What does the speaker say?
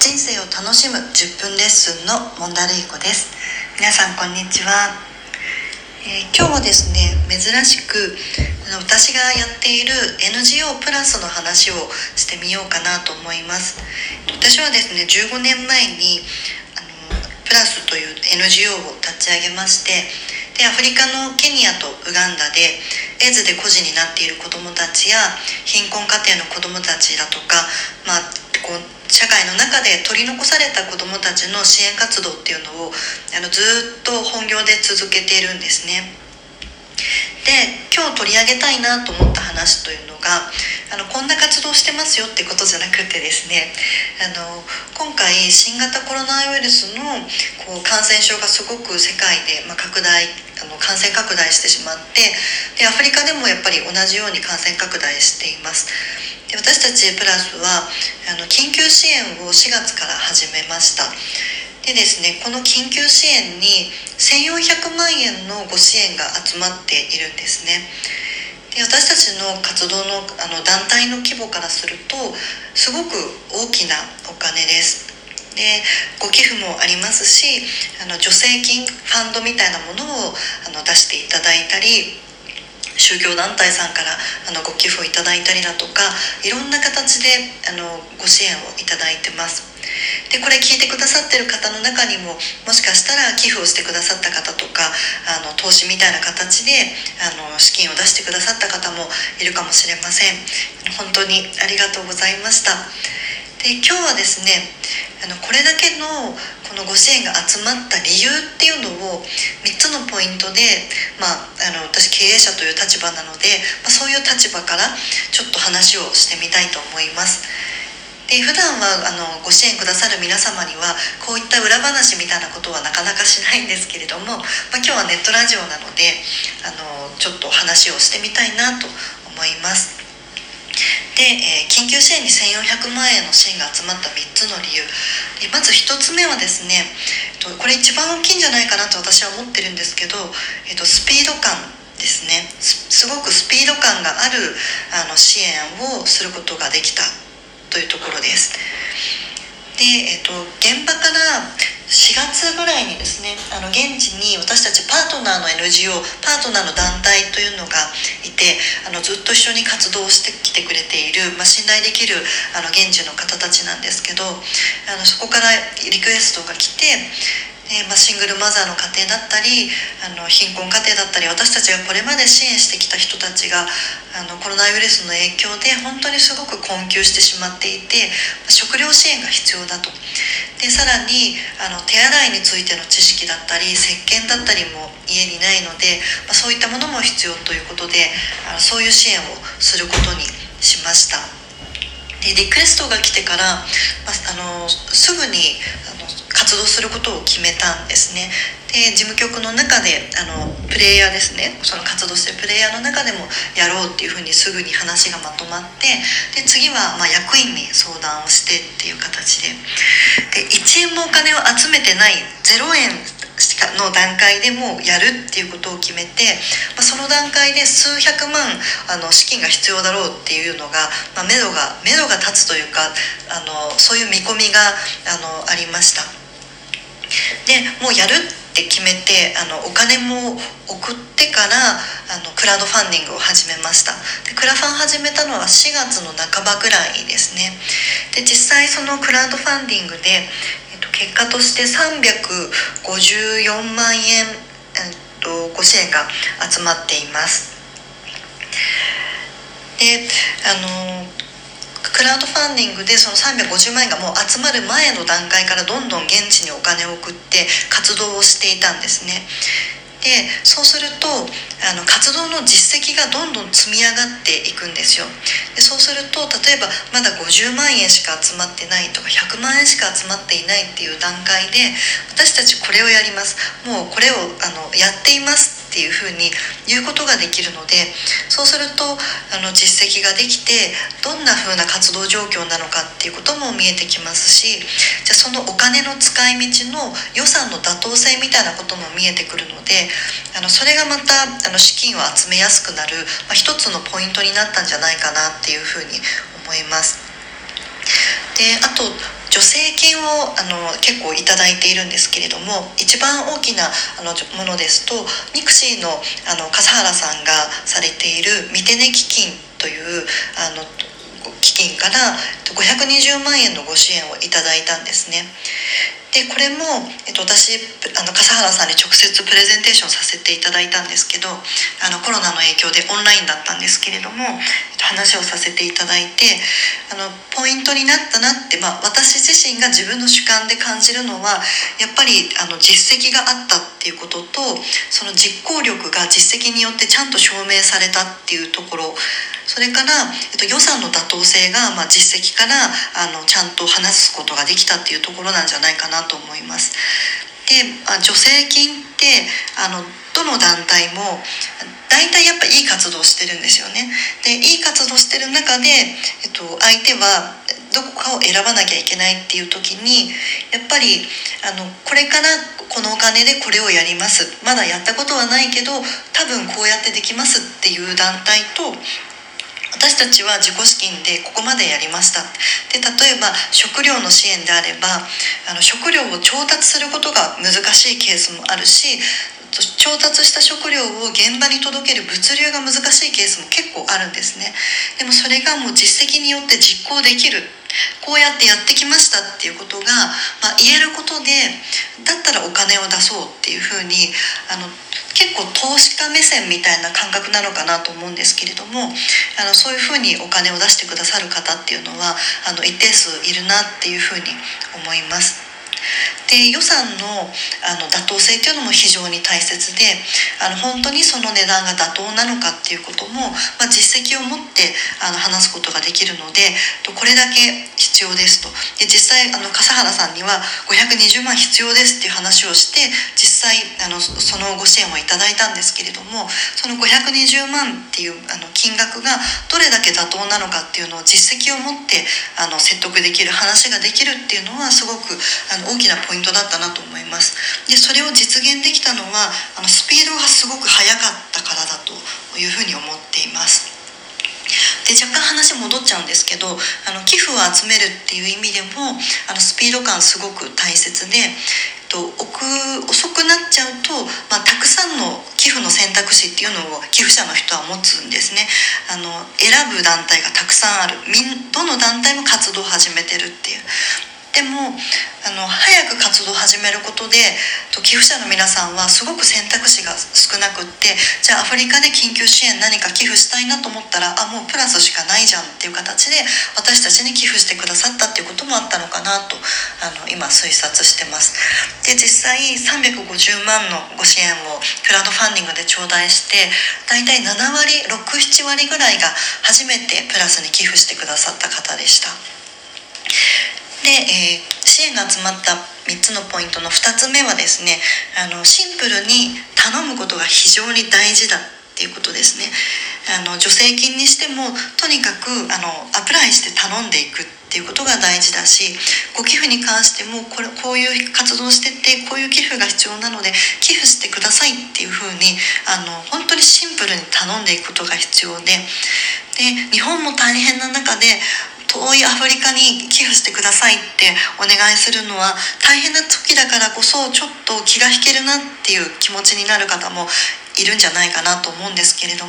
人生を楽しむ10分レッスンのモンダルイコです。皆さんこんにちは、えー、今日はですね珍しく私がやっている NGO プラスの話をしてみようかなと思います。私はですね15年前にあのプラスという NGO を立ち上げましてでアフリカのケニアとウガンダでエイズで孤児になっている子どもたちや貧困家庭の子どもたちだとか、まあ、こう社会の中で取り残された子どもたちの支援活動っていうのをあのずっと本業で続けているんですね。で今日取り上げたいなと思った話というのがあのこんな活動してますよってことじゃなくてですねあの今回新型コロナウイルスのこう感染症がすごく世界で、まあ、拡大あの感染拡大してしまってでアフリカでもやっぱり同じように感染拡大しています。で私たちプラスはあの緊急支援を4月から始めました。でですねこの緊急支援に1400万円のご支援が集まっているんですね。で私たちの活動のあの団体の規模からするとすごく大きなお金です。でご寄付もありますしあの助成金ファンドみたいなものをあの出していただいたり宗教団体さんからあのご寄付をいただいたりだとかいろんな形であのご支援をいただいてます。でこれ聞いてくださってる方の中にももしかしたら寄付をしてくださった方とかあの投資みたいな形であの資金を出してくださった方もいるかもしれません。本当にありがとうございました。で今日はですねあのこれだけのこのご支援が集まった理由っていうのを3つのポイントで、まあ、あの私経営者という立場なので、まあ、そういう立場からちょっと話をしてみたいと思います。で普段はあのご支援くださる皆様にはこういった裏話みたいなことはなかなかしないんですけれども、まあ、今日はネットラジオなのであのちょっと話をしてみたいなと思います。で、えー、緊急支援に1400万円の支援が集まった3つの理由。でまず1つ目はですねこれ一番大きいんじゃないかなと私は思ってるんですけど、えー、とスピード感ですね。すごくスピード感があるあの支援をすることができたというところです。で、えーと現場から4月ぐらいにですねあの現地に私たちパートナーの NGO パートナーの団体というのがいてあのずっと一緒に活動してきてくれている、まあ、信頼できるあの現地の方たちなんですけどあのそこからリクエストが来てえまあ、シングルマザーの家庭だったりあの貧困家庭だったり私たちがこれまで支援してきた人たちがあのコロナウイルスの影響で本当にすごく困窮してしまっていて食料支援が必要だと。でさらにあの手洗いについての知識だったり石鹸だったりも家にないので、まあ、そういったものも必要ということであのそういう支援をすることにしました。でリクエストが来てから、まあ、あのすぐにあの活動することを決めたんですね。で事務局の中であのプレイヤーですね。その活動してるプレイヤーの中でもやろうっていうふうにすぐに話がまとまってで次はま役員に相談をしてっていう形で。で1円もお金を集めてない0円の段階でもやるっていうことを決めて、まあ、その段階で数百万あの資金が必要だろうっていうのが、まあ、目処が目処が立つというかあのそういう見込みがあのありました。でもうやるって決めてあのお金も送ってからあのクラウドファンディングを始めました。でクラファン始めたのは4月の半ばぐらいですね。で実際そのクラウドファンディングで、えっと、結果として354万円、えっと、ご支援が集まっています。であのクラウドファンディングでその350万円がもう集まる前の段階からどんどん現地にお金を送って活動をしていたんですね。でそうするとあの活動の実績がどんどん積み上がっていくんですよでそうすると例えばまだ50万円しか集まってないとか100万円しか集まっていないっていう段階で私たちこれをやりますもうこれをあのやっていますっていうふうに言うことができるのでそうするとあの実績ができてどんなふうな活動状況なのかっていうことも見えてきますしじゃそのお金の使い道の予算の妥当性みたいなことも見えてくるのであのそれがまたあの資金を集めやすくなる、まあ、一つのポイントになったんじゃないかなっていうふうに思います。であと助成金をあの結構いただいているんですけれども一番大きなあのものですとニクシーのあの笠原さんがされているミテネ基金というあの基金から520万円のご支援をいただいたんですね。でこれも、えっと、私あの笠原さんに直接プレゼンテーションさせていただいたんですけどあのコロナの影響でオンラインだったんですけれども、えっと、話をさせていただいてあのポイントになったなって、まあ、私自身が自分の主観で感じるのはやっぱりあの実績があったっていうこととその実行力が実績によってちゃんと証明されたっていうところそれから、えっと、予算の妥当性が、まあ、実績からあのちゃんと話すことができたっていうところなんじゃないかなと思います。で助成金ってあのどの団体も大体やっぱいい活動してるんですよね。でいい活動してる中で、えっと、相手はどこかを選ばなきゃいけないっていう時にやっぱりあのこれからこのお金でこれをやりますまだやったことはないけど多分こうやってできますっていう団体と私たちは自己資金でここまでやりました。で例えば食料の支援であればあの食料を調達することが難しいケースもあるし調達した食料を現場に届ける物流が難しいケースも結構あるんですねでもそれがもう実績によって実行できるこうやってやってきましたっていうことが、まあ、言えることでだったらお金を出そうっていうふうにあの結構投資家目線みたいな感覚なのかなと思うんですけれどもあのそういうふうにお金を出してくださる方っていうのはあの一定数いるなっていうふうに思います。で予算のあの妥当性っていうのも非常に大切であの本当にその値段が妥当なのかっていうことも、まあ、実績を持ってあの話すことができるのでこれだけ必要ですと。で実際あの笠原さんには520万必要ですっていう話をして実際あのそのご支援をいただいたんですけれどもその520万っていうあの金額がどれだけ妥当なのかっていうのを実績を持ってあの説得できる話ができるっていうのはすごくあの大きなポイントだったなと思います。でそれを実現できたのはあのスピードがすごく速かったからだというふうに思っています。で若干話戻っちゃうんですけどあの寄付を集めるっていう意味でもあのスピード感すごく大切で、と、遅くなっちゃうと、まあ、たくさんの寄付の選択肢っていうのを寄付者の人は持つんですね。あの選ぶ団体がたくさんある。みんどの団体も活動を始めてるっていう。でもあの活動を始めることで寄付者の皆さんはすごく選択肢が少なくってじゃあアフリカで緊急支援何か寄付したいなと思ったらあもうプラスしかないじゃんっていう形で私たちに寄付してくださったっていうこともあったのかなとあの今推察してます。で実際350万のご支援をクラウドファンディングで頂戴して大体7割67割ぐらいが初めてプラスに寄付してくださった方でした。で、えー、支援が集まった3つのポイントの2つ目はですねあのシンプルに頼むことが非常に大事だっていうことですね。あの助成金にしてもとにかくあのアプライして頼んでいくっていうことが大事だしご寄付に関してもこれこういう活動しててこういう寄付が必要なので寄付してくださいっていうふうにあの本当にシンプルに頼んでいくことが必要でで日本も大変な中で遠いアフリカに寄付してくださいってお願いするのは大変な時だからこそちょっと気が引けるなっていう気持ちになる方もいるんじゃないかなと思うんですけれども。